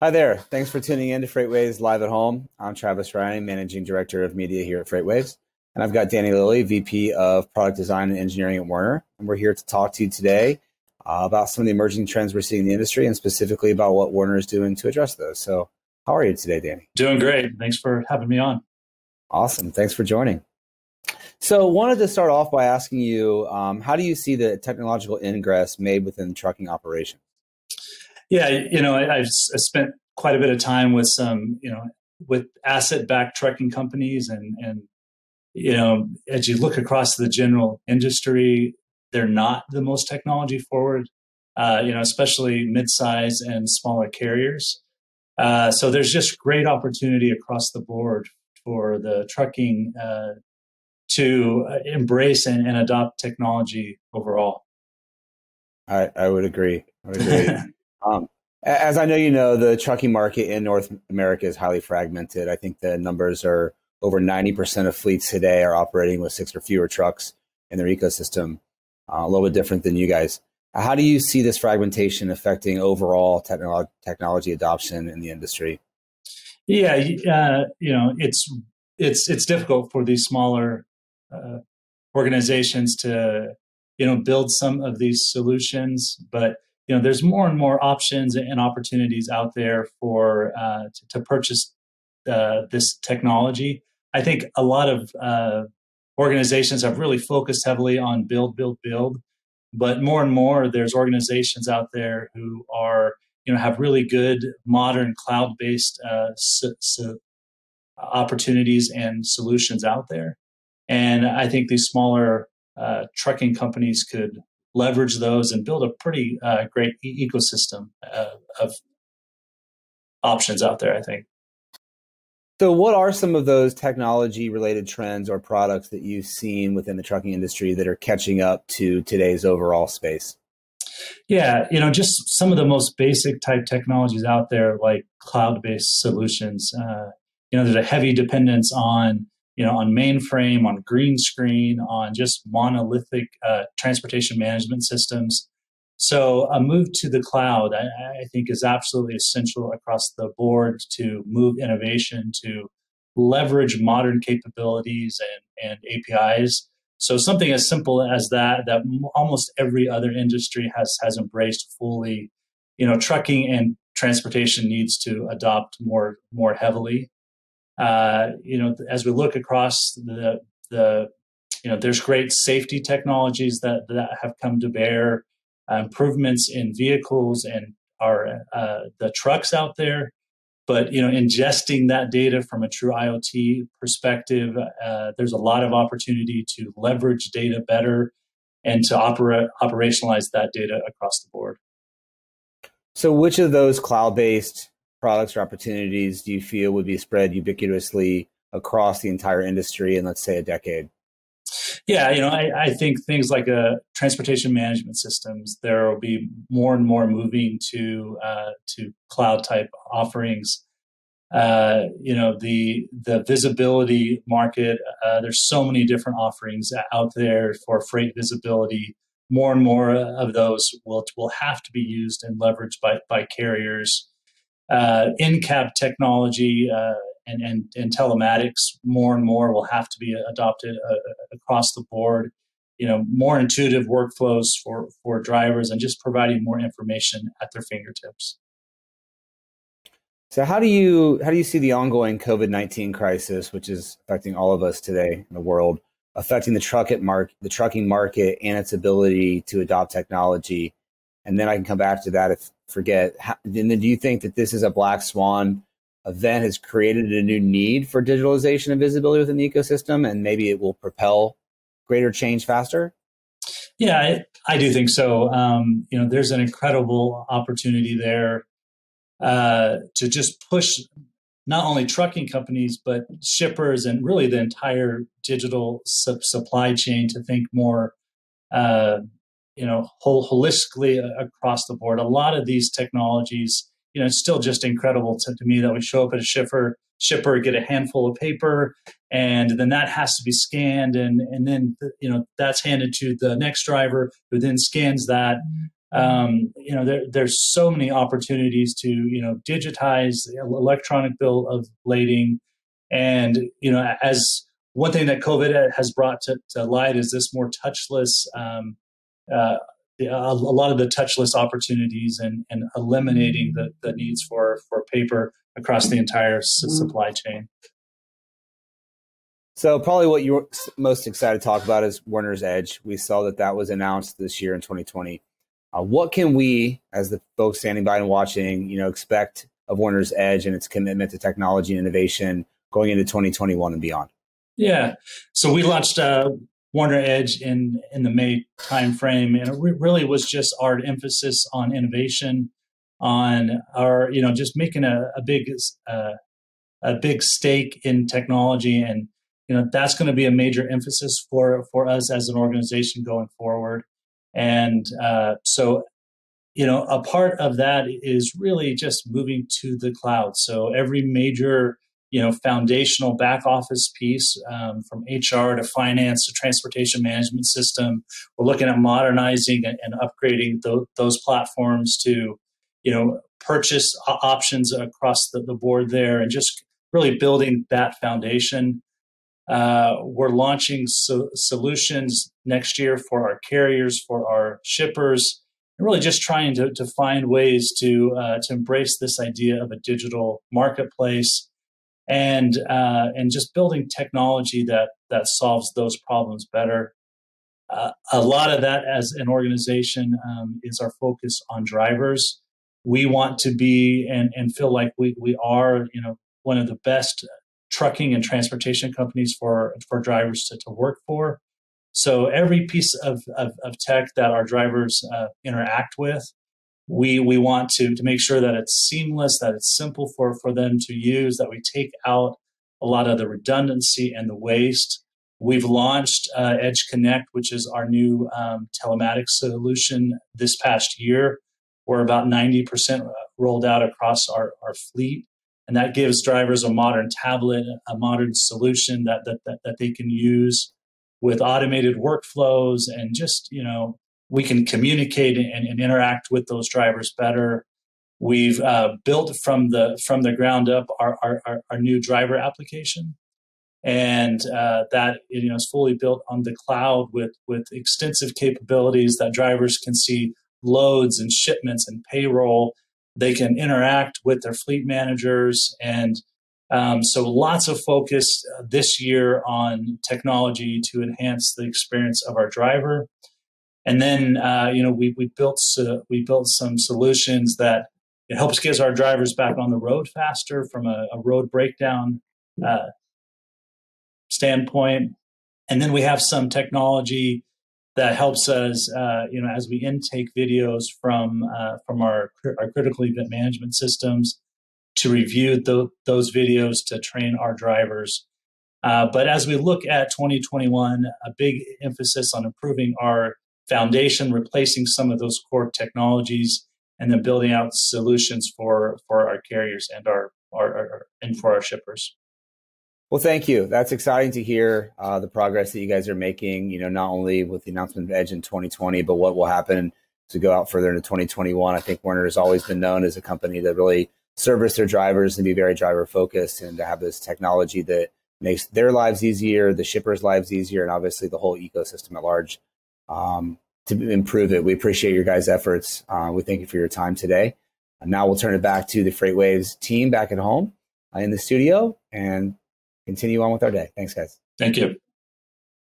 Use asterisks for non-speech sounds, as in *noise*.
Hi there. Thanks for tuning in to FreightWaves Live at Home. I'm Travis Ryan, Managing Director of Media here at FreightWaves. And I've got Danny Lilly, VP of Product Design and Engineering at Werner. And we're here to talk to you today uh, about some of the emerging trends we're seeing in the industry and specifically about what Werner is doing to address those. So, how are you today, Danny? Doing great. Thanks for having me on. Awesome. Thanks for joining. So, wanted to start off by asking you um, how do you see the technological ingress made within trucking operations? Yeah, you know, I, have spent quite a bit of time with some, you know, with asset-backed trucking companies, and and you know, as you look across the general industry, they're not the most technology forward. Uh, you know, especially mid-size and smaller carriers. Uh, so there's just great opportunity across the board for the trucking uh, to uh, embrace and, and, adopt technology overall. I, I would agree. I would agree. *laughs* um, as I know you know, the trucking market in North America is highly fragmented. I think the numbers are over 90% of fleets today are operating with six or fewer trucks in their ecosystem, uh, a little bit different than you guys. How do you see this fragmentation affecting overall technolo- technology adoption in the industry? Yeah, uh, you know, it's it's it's difficult for these smaller uh, organizations to you know build some of these solutions, but you know there's more and more options and opportunities out there for uh, to, to, purchase uh, this technology. I think a lot of uh, organizations have really focused heavily on build, build, build, but more and more there's organizations out there who are you know have really good modern cloud-based uh, opportunities and solutions out there, and I think these smaller uh, trucking companies could leverage those and build a pretty uh, great e- ecosystem uh, of options out there. I think. So, what are some of those technology related trends or products that you've seen within the trucking industry that are catching up to today's overall space? Yeah, you know, just some of the most basic type technologies out there, like cloud based solutions. Uh, you know, there's a heavy dependence on you know, on mainframe, on green screen, on just monolithic uh, transportation management systems. So a move to the cloud, I, I, think, is absolutely essential across the board to move innovation, to leverage modern capabilities and, and APIs. So something as simple as that, that almost every other industry has has embraced fully. You know, trucking and transportation needs to adopt more more heavily. Uh, you know, as we look across the the you know, there's great safety technologies that that have come to bear, uh, improvements in vehicles and our uh, the trucks out there. But you know, ingesting that data from a true IoT perspective, uh, there's a lot of opportunity to leverage data better and to operate operationalize that data across the board. So, which of those cloud-based products or opportunities do you feel would be spread ubiquitously across the entire industry in, let's say, a decade? Yeah, you know, I, I think things like uh, transportation management systems, there will be more and more moving to uh, to cloud type offerings. Uh, you know, the the visibility market. Uh, there's so many different offerings out there for freight visibility. More and more of those will will have to be used and leveraged by by carriers uh, in-cab technology uh, and, and, and, telematics more and more will have to be adopted uh, across the board. You know, more intuitive workflows for, for drivers and just providing more information at their fingertips. So how do you how do you see the ongoing COVID nineteen crisis, which is affecting all of us today in the world, affecting the truck mark the trucking market and its ability to adopt technology? And then I can come back to that if forget. and then do you think that this is a black swan event has created a new need for digitalization and visibility within the ecosystem, and maybe it will propel greater change faster? Yeah, I, I do think so. Um, you know, there's an incredible opportunity there uh, to just push not only trucking companies but shippers and really the entire digital su- supply chain to think more uh, you know, whole, holistically across the board. A lot of these technologies, you know, it's still just incredible to, to me that we show up at a shipper, shipper, get a handful of paper, and then that has to be scanned, and and then you know that's handed to the next driver who then scans that. um, you know, there, there's so many opportunities to, you know, digitize electronic bill of lading. And, you know, as one thing that COVID has brought to, to light is this more touchless, um, uh, a, lot of the touchless opportunities and, and eliminating the, the needs for, for paper across the entire mm-hmm. supply chain. So probably what you're most excited to talk about is Werner's Edge. We saw that that was announced this year in 2020. Uh, what can we, as the folks standing by and watching, you know, expect of Werner's Edge and its commitment to technology and innovation going into 2021 and beyond? Yeah, so we launched uh, Werner Edge in in the May timeframe, and it re- really was just our emphasis on innovation, on our you know just making a, a big uh, a big stake in technology and you know that's going to be a major emphasis for for us as an organization going forward. And uh, so you know a part of that is really just moving to the cloud. So every major you know foundational back office piece um, from hr to finance to transportation management system. We're looking at modernizing and, upgrading th- those platforms to you know purchase options across the, the board there and just really building that foundation. Uh, we're launching so- solutions next year for our carriers, for our shippers, and really just trying to, to find ways to uh, to embrace this idea of a digital marketplace and uh, and just building technology that that solves those problems better. Uh, a lot of that, as an organization, um, is our focus on drivers. We want to be and, and feel like we, we are, you know, one of the best trucking and transportation companies for for drivers to, to work for. So every piece of, of, of tech that our drivers uh, interact with, we we want to to make sure that it's seamless, that it's simple for for them to use, that we take out a lot of the redundancy and the waste. We've launched uh, Edge Connect, which is our new um, telematics solution this past year. We're about 90% rolled out across our, our fleet and that gives drivers a modern tablet, a modern solution that that that, that they can use with automated workflows and just you know we can communicate and, and interact with those drivers better. We've uh, built from the from the ground up our our, our, new driver application, and uh, that you know is fully built on the cloud with with extensive capabilities that drivers can see loads and shipments and payroll they can interact with their fleet managers. And um, so lots of focus uh, this year on technology to enhance the experience of our driver. And then, uh, you know, we, we built uh, we built some solutions that it helps get our drivers back on the road faster from a, a road breakdown uh, standpoint. And then we have some technology that helps us, uh, you know, as we intake videos from uh, from our our critical event management systems to review the, those videos to train our drivers. Uh, but as we look at 2021, a big emphasis on improving our foundation, replacing some of those core technologies, and then building out solutions for for our carriers and our, our, our and for our shippers. Well, thank you. That's exciting to hear uh, the progress that you guys are making. You know, not only with the announcement of Edge in 2020, but what will happen to go out further into 2021. I think Werner has always been known as a company that really service their drivers and be very driver focused, and to have this technology that makes their lives easier, the shippers' lives easier, and obviously the whole ecosystem at large um, to improve it. We appreciate your guys' efforts. Uh, we thank you for your time today. And now we'll turn it back to the FreightWaves team back at home uh, in the studio and continue on with our day. Thanks, guys. Thank you.